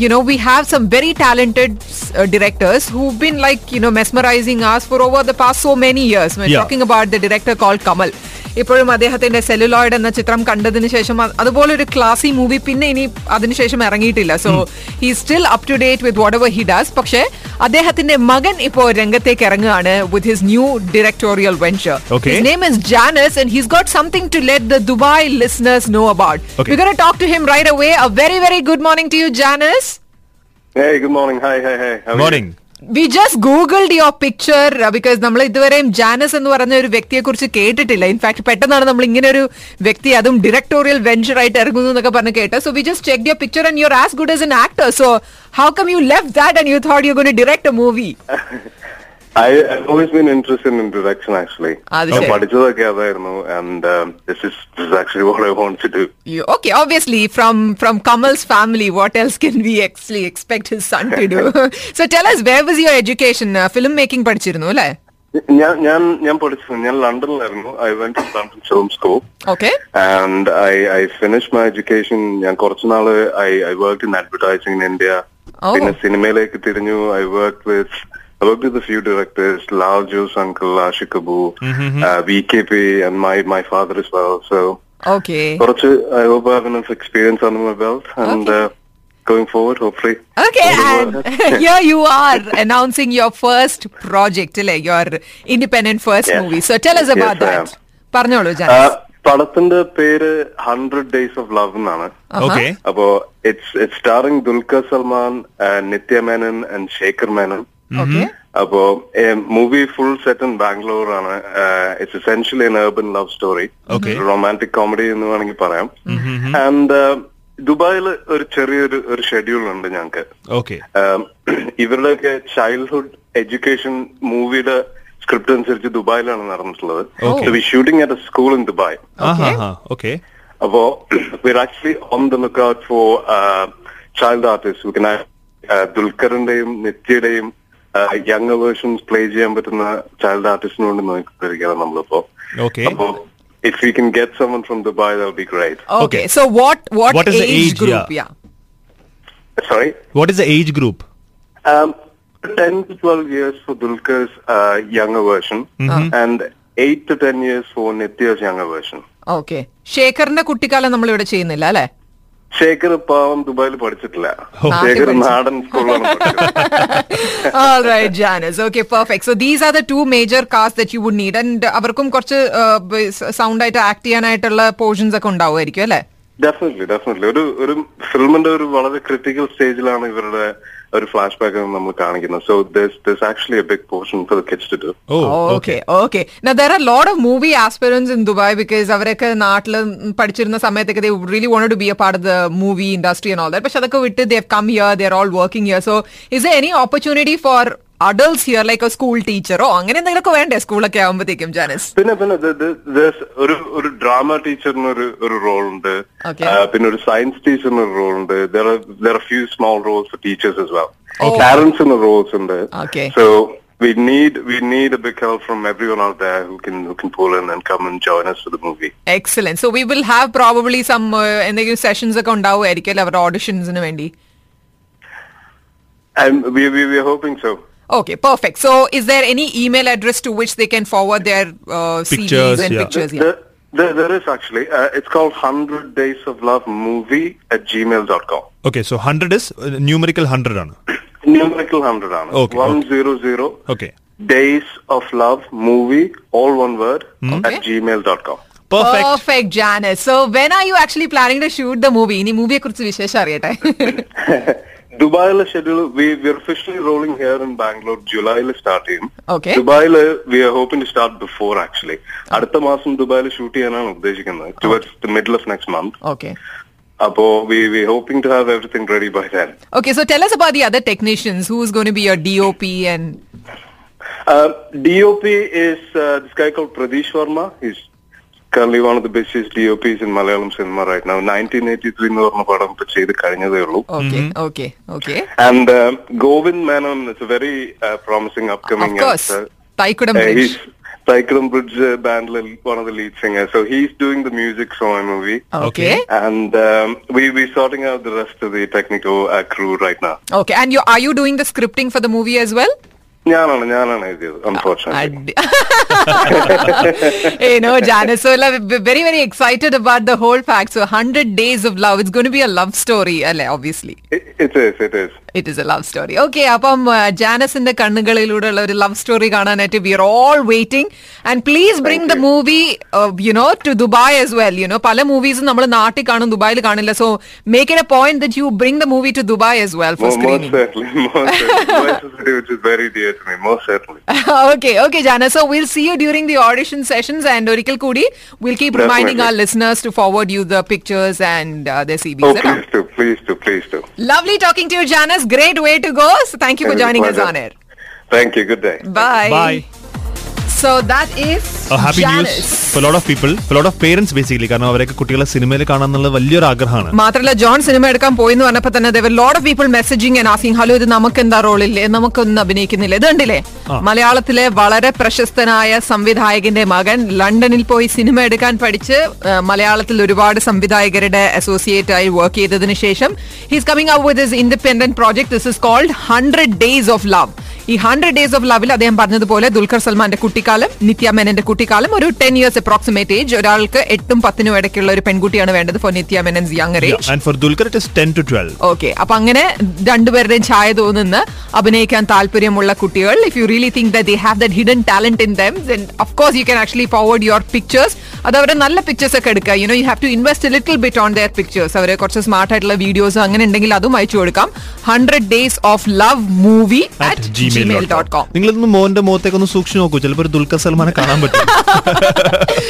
you know, we have some very talented uh, directors who've been like, you know, mesmerizing us for over the past so many years. We're Yeah. talking about the director called Kamal. ഇപ്പോഴും അദ്ദേഹത്തിന്റെ celluloid എന്ന ചിത്രം കണ്ടതിന് ശേഷം അ- അതുപോലെ ഒരു ക്ലാസി movie പിന്നെ ഇനി അതിനുശേഷം ഇറങ്ങിയിട്ടില്ല so he still up to date with whatever he does പക്ഷേ അദ്ദേഹത്തിന്റെ മകൻ ഇപ്പോൾ രംഗത്തേക്ക് ഇറങ്ങുകയാണ് with his new directorial venture Okay. His name is Janice, and he's got something to let the Dubai listeners know about. Okay. We're going to talk to him right away. A very, very good morning to you, Janice. Hey, good morning. Hi, hi, hi. How are You? Just googled your picture because നമ്മൾ ഇതുവരെയും Janus എന്ന് പറഞ്ഞ ഒരു വ്യക്തിയെ കുറിച്ച് കേട്ടിട്ടില്ല. In fact പെട്ടെന്നാണ് നമ്മൾ ഇങ്ങനെ ഒരു വ്യക്തി അതും ഡിറക്ടോറിയൽ വെഞ്ചർ ആയിട്ട് ഇറങ്ങുന്നു എന്നൊക്കെ പറഞ്ഞ് കേട്ട്. So we just check your picture and you're as good as an actor so how come you left that and you thought you gonna direct a movie I've always been interested in direction, actually. അത് ഞാൻ ശരി. പഠിച്ചതൊക്കെ അതായിരുന്നു and um, this is this is actually what I want to do. You, okay, obviously from from Kamal's family, what else can we actually expect his son to do? so tell us, where was your education? Uh, film making പഠിച്ചിരുന്നു അല്ലേ? ഞാൻ ഞാൻ ഞാൻ പഠിച്ചത് ഞാൻ ലണ്ടനിലായിരുന്നു I went to London film school Okay. and I I finished my education ഞാൻ കുറച്ച് നാള് I I worked in advertising in India. Oh. പിന്നെ സിനിമയിലേക്ക് തിരിഞ്ഞു I worked with I worked with a few directors, Lal Jose uncle, Ashik mm-hmm. uh, VKP, and my, my father as well. So, okay. Korachi, I hope I have enough experience under my belt. And, okay. uh, going forward, hopefully. Okay, and here you are announcing your first project, your independent first yes. movie. So tell us about yes, that. പറഞ്ഞോളൂ uh, Jenuse പടത്തിന്റെ പേര് hundred days of love എന്നാണ് uh-huh. it's starring Dulquer uh, Salmaan and Dulquer Menon and Menon and Shekhar Menon അപ്പോ movie full set in Bangalore ആണ് it's essentially an urban love story Okay. Romantic comedy എന്ന് വേണമെങ്കിൽ പറയാം. And ദുബായിൽ ഒരു ചെറിയൊരു ഒരു ഷെഡ്യൂൾ ഉണ്ട് ഞങ്ങൾക്ക്. ഓക്കെ Um, ഇവരുടെയൊക്കെ ചൈൽഡ്ഹുഡ് എഡ്യൂക്കേഷൻ മൂവിയുടെ സ്ക്രിപ്റ്റ് അനുസരിച്ച് ദുബായിലാണ് നടന്നിട്ടുള്ളത്. We shooting at a school in Dubai അപ്പോ we're actually on the look out for child artist ദുൽഖറിന്റെയും നിത്യയുടെയും യങ് വേർഷൻസ് പ്ലേ ചെയ്യാൻ പറ്റുന്ന ചൈൽഡ് ആർട്ടിസ്റ്റിനെ കൊണ്ട് നോക്കിക്കൊണ്ടിരിക്കുകയാണ് നമ്മളിപ്പോ Okay. അപ്പോ if you can get someone from Dubai that be great Okay. Okay. So what what, What is the age, age, group? yeah. Sorry what is the age group Um, 10 to 12 years for Dulkar's uh, younger version and 8 to 10 years for Nitya's younger version. Okay. ശേഖറിന്റെ കുട്ടിക്കാലം നമ്മൾ ഇവിടെ ചെയ്യുന്നില്ല അല്ലേ? ശേഖർ പാവം ദുബായിൽ പഠിച്ചിട്ടില്ല. ശേഖർ നാടൻ സ്കൂളിലാണ് Jenuse okay perfect so these are the two major cast that you would need and അവർക്കും കുറച്ച് സൗണ്ട് ആയിട്ട് ആക്ട് ചെയ്യാനായിട്ടുള്ള പോർഷൻസ് ഒക്കെ ഉണ്ടാവുമായിരിക്കും അല്ലേ? ഡെഫിനറ്റ്ലി ഡെഫിനറ്റ്ലി ഒരു ഒരു ഫിലിമിന്റെ ഒരു വളരെ ക്രിട്ടിക്കൽ സ്റ്റേജിലാണ് ഇവരുടെ ഒരു ഫ്ലാഷ് ബാക്ക് നമ്മൾ കാണിക്കുന്നത് so this actually a big portion for the kids to do oh okay, okay. Now there are a lot of movie aspirants in Dubai because അവരൊക്കെ നാട്ടിൽ പഠിച്ചിരുന്ന സമയത്തൊക്കെ they really wanted to be a part of the movie industry and all that. പക്ഷെ അതൊക്കെ വിട്ട് they have come here, they are all working here. So is there any here like a school teacher? ഓ അങ്ങനെ എന്തെങ്കിലുമൊക്കെ വേണ്ടേ സ്കൂളൊക്കെ ആകുമ്പോഴത്തേക്കും Janus പിന്നെ പിന്നെ ഒരു ഒരു ഡ്രാമ ടീച്ചറിന് ഒരു ഒരു റോൾ ഉണ്ട് പിന്നെ ഒരു സയൻസ് ടീച്ചറിന് ഒരു റോൾ ഉണ്ട് there are few small roles for teachers well Okay. പാരന്റ്സിന് റോൾസ് ഉണ്ട്. So we need we need a big help from everyone out there who can who can pull in and come and join us for the movie excellent so we will have probably some എന്തെങ്കിലും sessions ഒക്കെ ഉണ്ടാവുമായിരിക്കും അവരുടെ ഓഡിഷൻസിന് വേണ്ടി and we we, we are hoping so Okay, perfect. So is there any email address to which they can forward their uh, pictures, and yeah. pictures? Yeah. There, there is actually. Uh, it's called 100 Days of Love Movie at gmail.com. Okay, so 100 is uh, numerical 100 Anna. numerical 100 Anna. Okay. 100. Okay. okay. Days of Love Movie, all one word, mm-hmm. at gmail.com. Perfect. Perfect, Jenuse. So when are you actually planning to shoot the movie? ഇനി മൂവിയെ ദുബായിലെ schedule we we are officially rolling here in Bangalore ജൂലൈയിൽ start ചെയ്യും ദുബായിൽ we are hoping to start before actually അടുത്ത മാസം ദുബായിൽ shoot ചെയ്യാനാണ് ഉദ്ദേശിക്കുന്നത് towards the middle of next month okay അപ്പോ we we hoping to have everything ready by then okay so tell us about the other technicians who is going to be your DOP and Uh, DOP is uh, this guy called Pradeesh Varma. He's currently one of the best DOPs in Malayalam cinema right now. 1983 എന്ന് പറഞ്ഞ പടം ഇപ്പൊ ചെയ്ത് കഴിഞ്ഞതേ ഉള്ളൂ and Govind Menon it's a very promising upcoming Thaikkudam Bridge uh, band, one of the lead singers. So he's doing the music for my movie. Okay. And um, we we're sorting out the rest of the technical uh, crew right now. Okay. And you are you doing the scripting for the movie as well? No, no, no, unfortunately hey, no, Jenuse. So, very, very excited about the whole fact. So, 100 Days of Love. It's going to be a love story, obviously. It is, it is. It is a love story okay അപ്പം ജാനസിന്റെ കണ്ണുകളിലൂടെയുള്ള ഒരു love story കാണാനായിട്ട് we are all waiting and please bring the movie you know to Dubai as well you know പല മൂവീസും നമ്മൾ നാട്ടിൽ കാണും ദുബായിൽ കാണില്ല so make it a point that you bring the movie to Dubai as well four Mo- most screening certainly, most certainly. Dubai is a city which is very dear to me, most certainly. okay, okay, Jana. So we'll see you during the audition sessions, and Orikal Kudi, we'll keep reminding Definitely. our listeners to Great way to go. So thank you for It was a joining us on air. Thank you. Good day. Bye. Bye. So that is happy news for news for a lot of people, for a lot of parents basically. കാരണം അവരൊക്കെ കുട്ടികളെ സിനിമയിൽ കാണാനുള്ള വലിയൊരു ആഗ്രഹമാണ്. മാത്രമല്ല John cinema എടുക്കാൻ പോയി എന്ന് പറഞ്ഞപ്പോ തന്നെ there were of people people and asking hello ഇത് നമുക്ക് എന്താ റോളില്ലേ നമുക്കൊന്നും അഭിനയിക്കുന്നില്ല. ഇത് കണ്ടില്ലേ? മലയാളത്തിലെ വളരെ പ്രശസ്തനായ സംവിധായകന്റെ മകൻ ലണ്ടനിൽ പോയി സിനിമ എടുക്കാൻ പഠിച്ച് മലയാളത്തിൽ ഒരുപാട് സംവിധായകരുടെ അസോസിയേറ്റ് ആയി വർക്ക് ചെയ്തതിനു ശേഷം he's coming out with his independent project this is called hundred days of love ഈ ഹൺഡ്രഡ് ഡേയ്സ് ഓഫ് ലവിൽ അദ്ദേഹം പറഞ്ഞതുപോലെ ദുൽഖർ സൽമാന്റെ കുട്ടിക്കാലം നിത്യ മേനന്റെ കുട്ടിക്കാലം ഒരു ടെൻ ഇയേഴ്സ് അപ്രോക്സിമേറ്റ് ഏജ് ഒരാൾക്ക് എട്ടും പത്തിനും ഇടയ്ക്കുള്ള ഒരു പെൺകുട്ടിയാണ് വേണ്ടത് for Nithya Menon's younger age twelve okay അപ്പൊ അങ്ങനെ രണ്ടുപേരുടെയും ഛായ തോന്നുന്ന അഭിനയിക്കാൻ താല്പര്യമുള്ള കുട്ടികൾ if you really think they have that hidden talent in them of course you can actually forward your pictures അത് അവരെ നല്ല പിക്ചേഴ്സ് ഒക്കെ എടുക്കുക. You know you have to invest little bit on their pictures അവരെ കുറച്ച് smart ആയിട്ടുള്ള videos അങ്ങനെ ഉണ്ടെങ്കിൽ അതും അയച്ചു കൊടുക്കാം. Hundred days of love movie at Gmail dot com നിങ്ങളിന്ന് മോന്റെ മുഖത്തേക്ക് ഒന്ന് സൂക്ഷിച്ചു നോക്കൂ. ചിലപ്പോൾ ദുൽഖർ സൽമാനെ കാണാൻ പറ്റും.